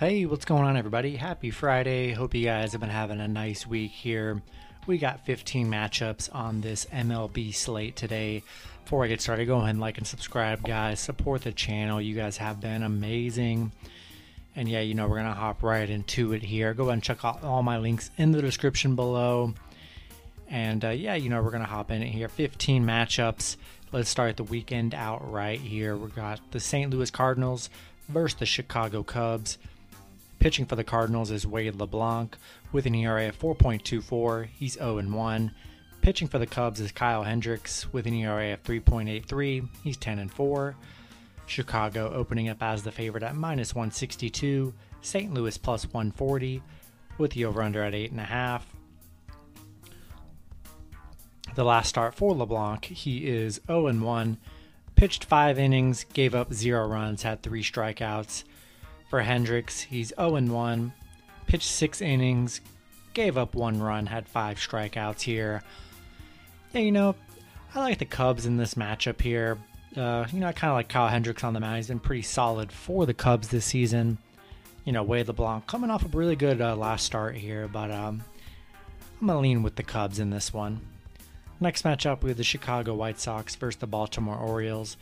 Hey, what's going on, everybody? Happy Friday. Hope you guys have been having a nice week here. We got 15 matchups on this MLB slate today. Before I get started, go ahead and like and subscribe, guys. Support the channel. You guys have been amazing. And yeah, you know, we're going to hop right into it here. Go ahead and check out all my links in the description below. And uh, yeah, you know, we're going to hop in here. 15 matchups. Let's start the weekend out right here. We got the St. Louis Cardinals versus the Chicago Cubs. Pitching for the Cardinals is Wade LeBlanc with an ERA of 4.24. He's 0 1. Pitching for the Cubs is Kyle Hendricks with an ERA of 3.83. He's 10 4. Chicago opening up as the favorite at minus 162. St. Louis plus 140 with the over under at 8.5. The last start for LeBlanc, he is 0 1. Pitched five innings, gave up zero runs, had three strikeouts. For Hendricks, he's 0 1. Pitched six innings, gave up one run, had five strikeouts here. Yeah, you know, I like the Cubs in this matchup here. Uh, you know, I kind of like Kyle Hendricks on the mound. He's been pretty solid for the Cubs this season. You know, Wade LeBlanc coming off a really good uh, last start here, but um, I'm going to lean with the Cubs in this one. Next matchup, we have the Chicago White Sox versus the Baltimore Orioles.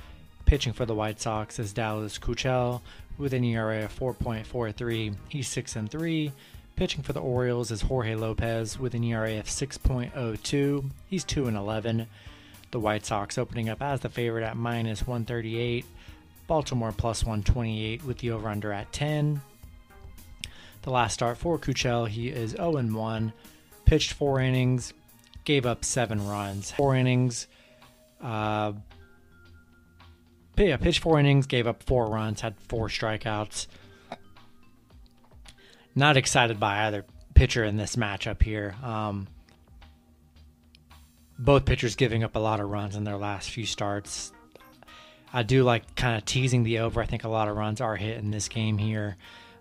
Pitching for the White Sox is Dallas Keuchel with an ERA of 4.43. He's 6 and 3. Pitching for the Orioles is Jorge Lopez with an ERA of 6.02. He's 2 and 11. The White Sox opening up as the favorite at minus 138. Baltimore plus 128 with the over under at 10. The last start for Keuchel, he is 0 and 1. Pitched four innings, gave up seven runs. Four innings. Uh, yeah, pitched four innings, gave up four runs, had four strikeouts. Not excited by either pitcher in this matchup here. Um, both pitchers giving up a lot of runs in their last few starts. I do like kind of teasing the over. I think a lot of runs are hit in this game here.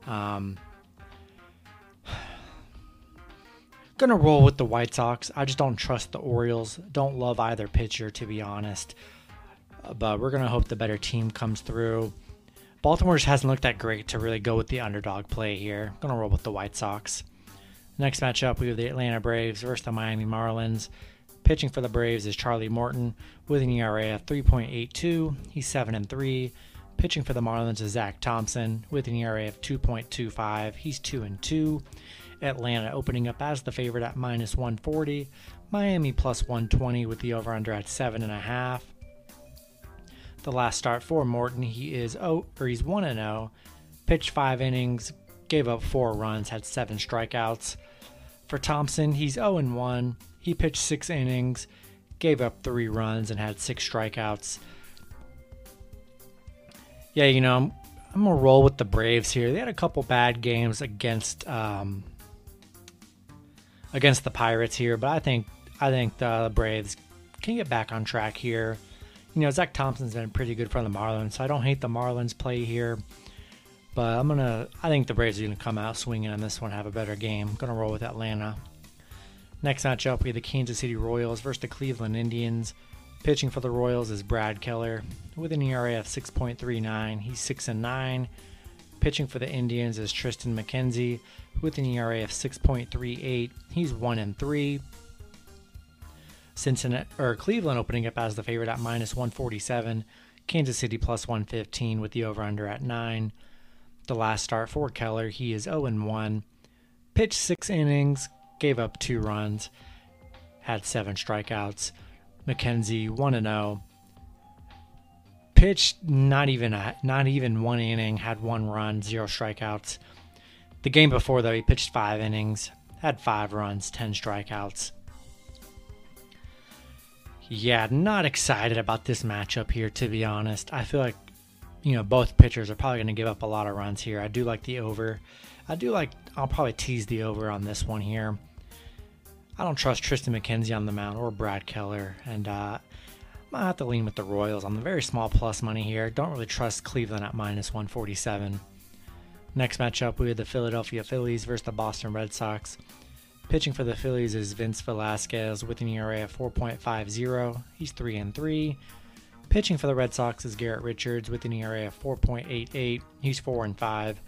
Um, Gonna roll with the White Sox. I just don't trust the Orioles. Don't love either pitcher, to be honest. But we're gonna hope the better team comes through. Baltimore just hasn't looked that great to really go with the underdog play here. Gonna roll with the White Sox. Next matchup, we have the Atlanta Braves versus the Miami Marlins. Pitching for the Braves is Charlie Morton with an ERA of 3.82. He's 7 and 3. Pitching for the Marlins is Zach Thompson with an ERA of 2.25. He's 2 and 2. Atlanta opening up as the favorite at minus 140. Miami plus 120 with the over under at 7.5. The last start for Morton, he is oh, or he's 1 and 0. Pitched five innings, gave up four runs, had seven strikeouts. For Thompson, he's 0 and 1. He pitched six innings, gave up three runs, and had six strikeouts. Yeah, you know, I'm, I'm gonna roll with the Braves here. They had a couple bad games against um, against the Pirates here, but I think I think the Braves can get back on track here. You know, Zach Thompson's been pretty good for the Marlins, so I don't hate the Marlins play here. But I'm gonna, I think the Braves are gonna come out swinging on this one, have a better game. Gonna roll with Atlanta. Next matchup, we have the Kansas City Royals versus the Cleveland Indians. Pitching for the Royals is Brad Keller with an ERA of 6.39. He's 6 and 9. Pitching for the Indians is Triston McKenzie with an ERA of 6.38. He's 1 and 3. Cincinnati or Cleveland opening up as the favorite at minus 147. Kansas City plus 115 with the over under at 9. The last start for Keller, he is 0 and 1. Pitched 6 innings, gave up 2 runs, had 7 strikeouts. McKenzie 1 and 0 pitched not even a, not even one inning, had one run, zero strikeouts. The game before though, he pitched five innings, had five runs, ten strikeouts. Yeah, not excited about this matchup here to be honest. I feel like you know both pitchers are probably going to give up a lot of runs here. I do like the over. I do like I'll probably tease the over on this one here. I don't trust Triston McKenzie on the mound or Brad Keller, and uh, I have to lean with the Royals on the very small plus money here. Don't really trust Cleveland at minus 147. Next matchup, we have the Philadelphia Phillies versus the Boston Red Sox. Pitching for the Phillies is Vince Velasquez with an ERA of 4.50. He's 3 and 3. Pitching for the Red Sox is Garrett Richards with an ERA of 4.88. He's 4 and 5.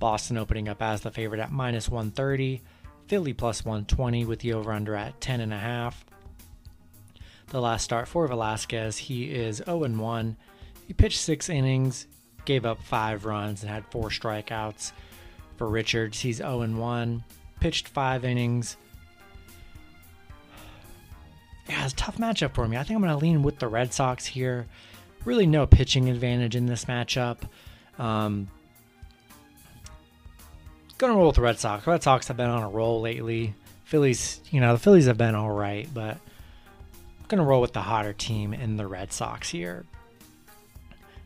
Boston opening up as the favorite at minus 130. Philly plus 120 with the over under at 10.5. The last start for Velasquez, he is 0 and 1. He pitched six innings, gave up five runs, and had four strikeouts. For Richards, he's 0 and 1, pitched five innings. Yeah, it's a tough matchup for me. I think I'm going to lean with the Red Sox here. Really, no pitching advantage in this matchup. Um, gonna roll with the Red Sox. Red Sox have been on a roll lately. Phillies, you know, the Phillies have been all right, but I'm gonna roll with the hotter team in the Red Sox here.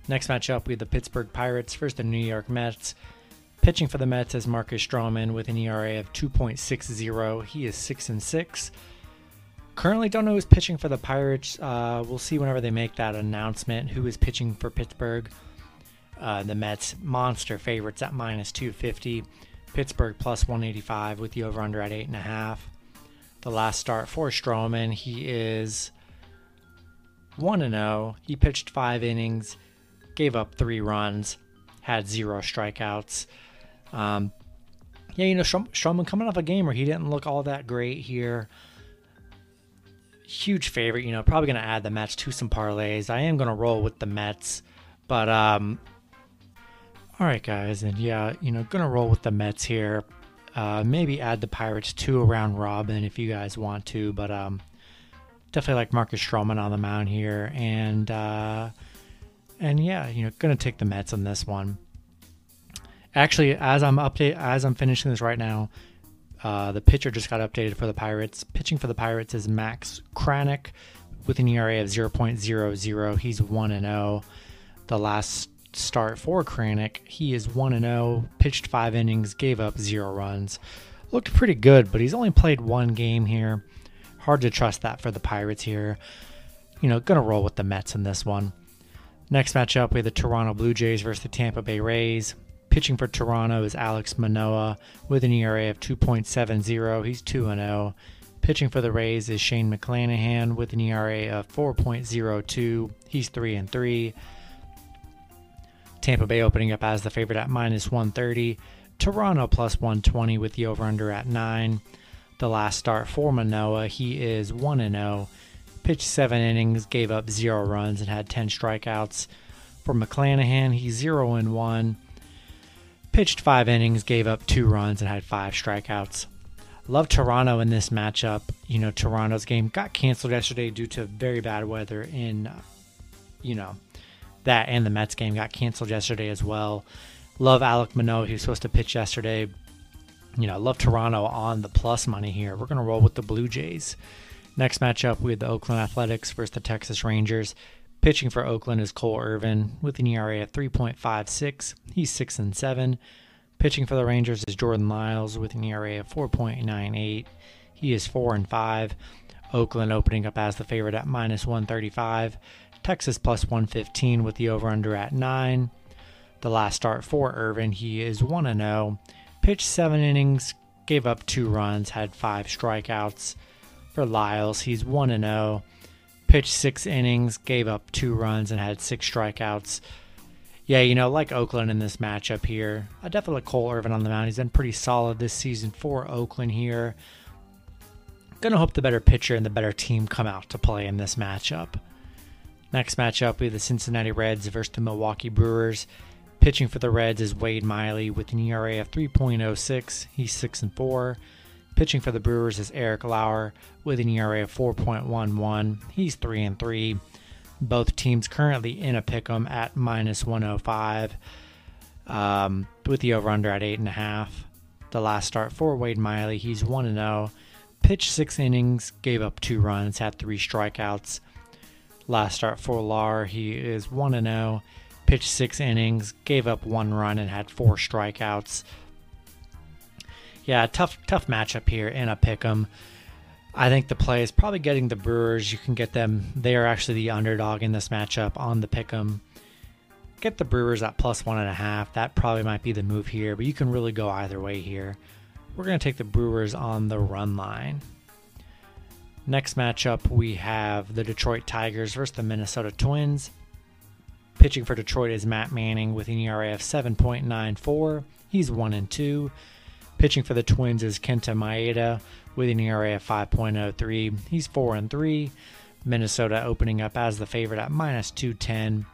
Next matchup, we have the Pittsburgh Pirates versus the New York Mets. Pitching for the Mets is Marcus Stroman with an ERA of 2.60. He is six and six. Currently, don't know who's pitching for the Pirates. Uh, we'll see whenever they make that announcement who is pitching for Pittsburgh. Uh, the Mets monster favorites at minus 250. Pittsburgh plus 185 with the over under at 8.5. The last start for Stroman, he is 1 0. He pitched five innings, gave up three runs, had zero strikeouts. Um, yeah, you know, Stroman coming off a game where he didn't look all that great here. Huge favorite, you know, probably going to add the Mets to some parlays. I am going to roll with the Mets, but um, all right, guys, and yeah, you know, gonna roll with the Mets here. Uh, maybe add the Pirates to a round robin if you guys want to, but um, definitely like Marcus Stroman on the mound here, and uh, and yeah, you know, gonna take the Mets on this one. Actually, as I'm update as I'm finishing this right now, uh, the pitcher just got updated for the Pirates. Pitching for the Pirates is Max Kranick with an ERA of 0.00. He's one and zero. Oh. The last start for Kranick. He is 1 and 0, pitched five innings, gave up zero runs. Looked pretty good, but he's only played one game here. Hard to trust that for the Pirates here. You know, gonna roll with the Mets in this one. Next matchup, we have the Toronto Blue Jays versus the Tampa Bay Rays. Pitching for Toronto is Alek Manoah with an ERA of 2.70. He's 2 0. Pitching for the Rays is Shane McClanahan with an ERA of 4.02. He's 3 and 3. Tampa Bay opening up as the favorite at minus 130. Toronto plus 120 with the over under at 9. The last start for Manoah, he is 1 0. Pitched 7 innings, gave up 0 runs, and had 10 strikeouts. For McClanahan, he's 0 1. Pitched 5 innings, gave up 2 runs, and had 5 strikeouts. Love Toronto in this matchup. You know, Toronto's game got canceled yesterday due to very bad weather in, you know, that and the Mets game got canceled yesterday as well. Love Alek Manoah, who's supposed to pitch yesterday. You know, love Toronto on the plus money here. We're going to roll with the Blue Jays. Next matchup, we have the Oakland Athletics versus the Texas Rangers. Pitching for Oakland is Cole Irvin with an ERA of 3.56. He's 6 and 7. Pitching for the Rangers is Jordan Lyles with an ERA of 4.98. He is 4 and 5. Oakland opening up as the favorite at minus 135. Texas plus 115 with the over under at 9. The last start for Irvin, he is 1 0. Pitched 7 innings, gave up 2 runs, had 5 strikeouts. For Lyles, he's 1 0. Pitched 6 innings, gave up 2 runs, and had 6 strikeouts. Yeah, you know, like Oakland in this matchup here, I definitely like Cole Irvin on the mound. He's been pretty solid this season for Oakland here. Gonna hope the better pitcher and the better team come out to play in this matchup. Next matchup, we have the Cincinnati Reds versus the Milwaukee Brewers. Pitching for the Reds is Wade Miley with an ERA of 3.06. He's 6 and 4. Pitching for the Brewers is Eric Lauer with an ERA of 4.11. He's 3 and 3. Both teams currently in a pick 'em at minus 105, um, with the over under at 8.5. The last start for Wade Miley, he's 1 0. Pitched six innings, gave up two runs, had three strikeouts. Last start for Lauer, he is 1 0, pitched six innings, gave up one run, and had four strikeouts. Yeah, tough tough matchup here in a pick 'em. I think the play is probably getting the Brewers. You can get them. They are actually the underdog in this matchup on the pick 'em. Get the Brewers at plus one and a half. That probably might be the move here, but you can really go either way here. We're going to take the Brewers on the run line. Next matchup, we have the Detroit Tigers versus the Minnesota Twins. Pitching for Detroit is Matt Manning with an ERA of 7.94. He's 1 and 2. Pitching for the Twins is Kenta Maeda with an ERA of 5.03. He's 4 and 3. Minnesota opening up as the favorite at minus 210.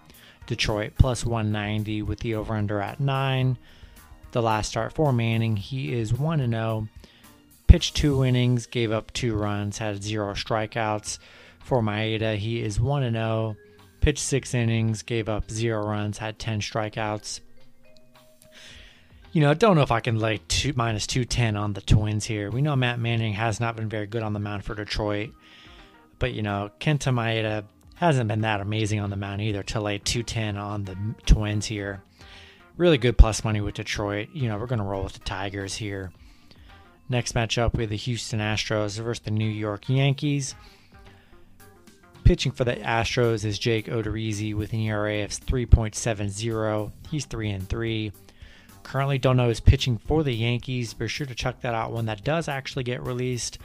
Detroit plus 190 with the over under at 9. The last start for Manning, he is 1 and 0. Pitched two innings, gave up two runs, had zero strikeouts. For Maeda, he is 1 and 0. Pitched six innings, gave up zero runs, had 10 strikeouts. You know, don't know if I can lay two, minus 210 on the Twins here. We know Matt Manning has not been very good on the mound for Detroit. But, you know, Kenta Maeda hasn't been that amazing on the mound either to lay 210 on the Twins here. Really good plus money with Detroit. You know, we're going to roll with the Tigers here. Next matchup, have the Houston Astros versus the New York Yankees. Pitching for the Astros is Jake Odorizzi with an ERA of 3.70. He's 3 and 3. Currently don't know his pitching for the Yankees. Be sure to check that out when that does actually get released.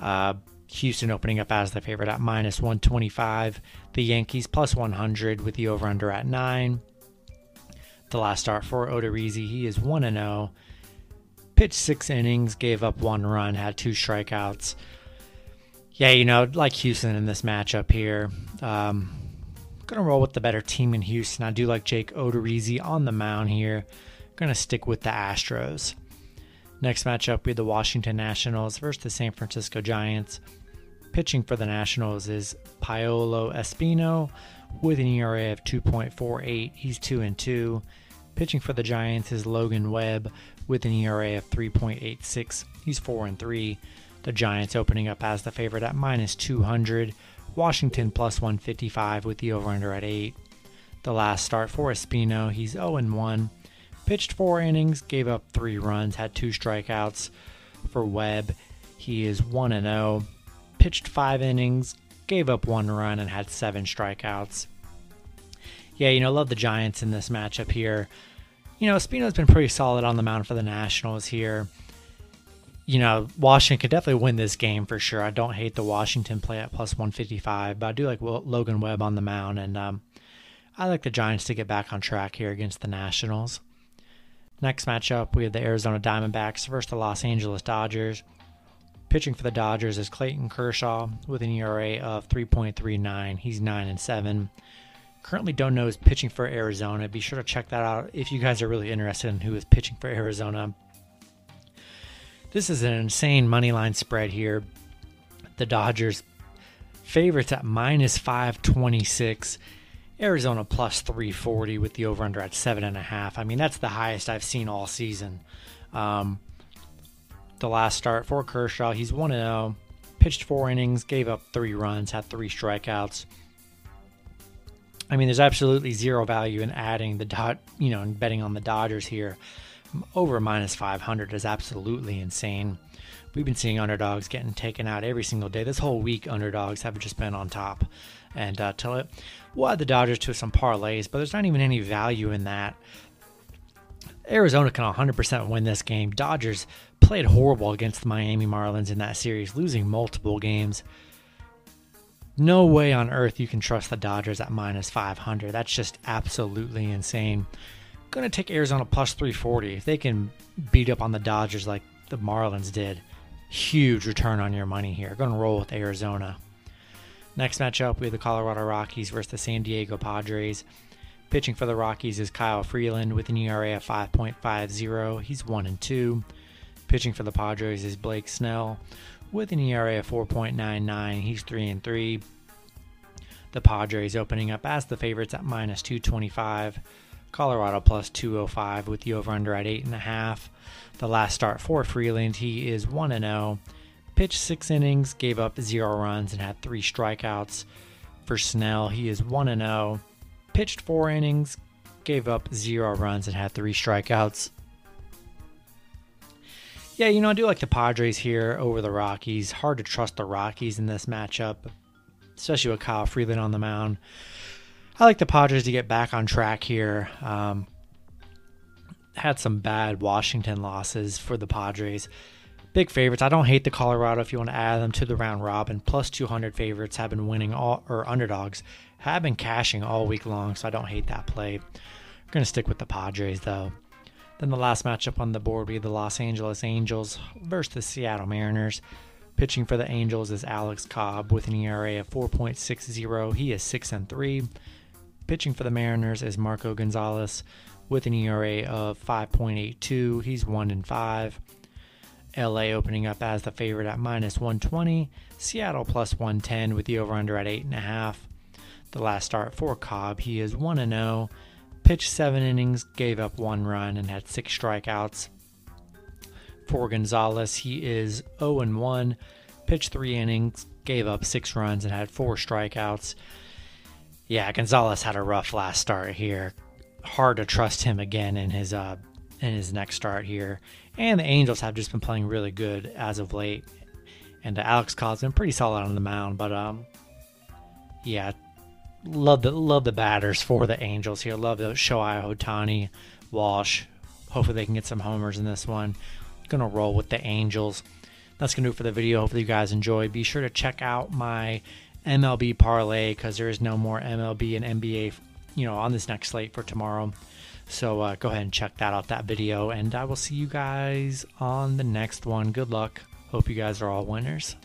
Uh, Houston opening up as the favorite at minus 125. The Yankees plus 100 with the over under at 9. The last start for Odorizzi, he is 1 0. Pitched six innings, gave up one run, had two strikeouts yeah, you know, like Houston in this matchup here. Um, gonna roll with the better team in Houston. I do like Jake Odorizzi on the mound here. Gonna stick with the Astros. Next matchup, we have the Washington Nationals versus the San Francisco Giants. Pitching for the Nationals is Paolo Espino with an ERA of 2.48. He's 2 and 2. Pitching for the Giants is Logan Webb with an ERA of 3.86. He's 4 and 3. The Giants opening up as the favorite at minus 200. Washington plus 155 with the over under at 8. The last start for Espino, he's 0 and 1. Pitched four innings, gave up three runs, had two strikeouts. For Webb, he is 1 0. Pitched five innings, gave up one run, and had seven strikeouts. Yeah, you know, love the Giants in this matchup here. You know, Espino's been pretty solid on the mound for the Nationals here you know, Washington could definitely win this game for sure. I don't hate the Washington play at plus 155, but I do like Logan Webb on the mound, and um, I like the Giants to get back on track here against the Nationals. Next matchup, we have the Arizona Diamondbacks versus the Los Angeles Dodgers. Pitching for the Dodgers is Clayton Kershaw with an ERA of 3.39. He's 9 and 7. Currently don't know who's pitching for Arizona. Be sure to check that out if you guys are really interested in who is pitching for Arizona. This is an insane money line spread here. The Dodgers favorites at minus 526. Arizona plus 340 with the over under at seven and a half. I mean, that's the highest I've seen all season. Um, the last start for Kershaw, he's 1 0, pitched four innings, gave up three runs, had three strikeouts. I mean, there's absolutely zero value in adding the dot, you know, and betting on the Dodgers here over minus 500 is absolutely insane. We've been seeing underdogs getting taken out every single day. This whole week, underdogs have just been on top. And uh, tell it, we'll add the Dodgers to some parlays, but there's not even any value in that. Arizona can 100% win this game. Dodgers played horrible against the Miami Marlins in that series, losing multiple games. No way on earth you can trust the Dodgers at minus 500. That's just absolutely insane going to take Arizona plus 340. If they can beat up on the Dodgers like the Marlins did, huge return on your money here. Going to roll with Arizona. Next matchup, we have the Colorado Rockies versus the San Diego Padres. Pitching for the Rockies is Kyle Freeland with an ERA of 5.50. He's 1 and 2. Pitching for the Padres is Blake Snell with an ERA of 4.99. He's 3 and 3. The Padres opening up as the favorites at minus 225. Colorado plus 205 with the over under at 8.5. The last start for Freeland, he is 1 and 0. Pitched six innings, gave up zero runs, and had three strikeouts. For Snell, he is 1 0. Pitched four innings, gave up zero runs, and had three strikeouts. Yeah, you know, I do like the Padres here over the Rockies. Hard to trust the Rockies in this matchup, especially with Kyle Freeland on the mound. I like the Padres to get back on track here. Um, had some bad Washington losses for the Padres. Big favorites. I don't hate the Colorado if you want to add them to the round robin. Plus 200 favorites have been winning all, or underdogs have been cashing all week long, so I don't hate that play. I'm going to stick with the Padres though. Then the last matchup on the board will be the Los Angeles Angels versus the Seattle Mariners. Pitching for the Angels is Alex Cobb with an ERA of 4.60. He is 6 and 3. Pitching for the Mariners is Marco Gonzalez with an ERA of 5.82. He's 1 and 5. LA opening up as the favorite at minus 120. Seattle plus 110 with the over under at 8.5. The last start for Cobb, he is 1 0. Pitched seven innings, gave up one run, and had six strikeouts. For Gonzalez, he is 0 1. Pitched three innings, gave up six runs, and had four strikeouts. Yeah, Gonzalez had a rough last start here. Hard to trust him again in his uh, in his next start here. And the Angels have just been playing really good as of late. And uh, Alex Cobb's been pretty solid on the mound, but um, yeah, love the love the batters for the Angels here. Love the Shohei Ohtani, Walsh. Hopefully they can get some homers in this one. Gonna roll with the Angels. That's gonna do it for the video. Hopefully you guys enjoyed. Be sure to check out my MLB parlay because there is no more MLB and NBA, you know, on this next slate for tomorrow. So uh, go ahead and check that out, that video, and I will see you guys on the next one. Good luck. Hope you guys are all winners.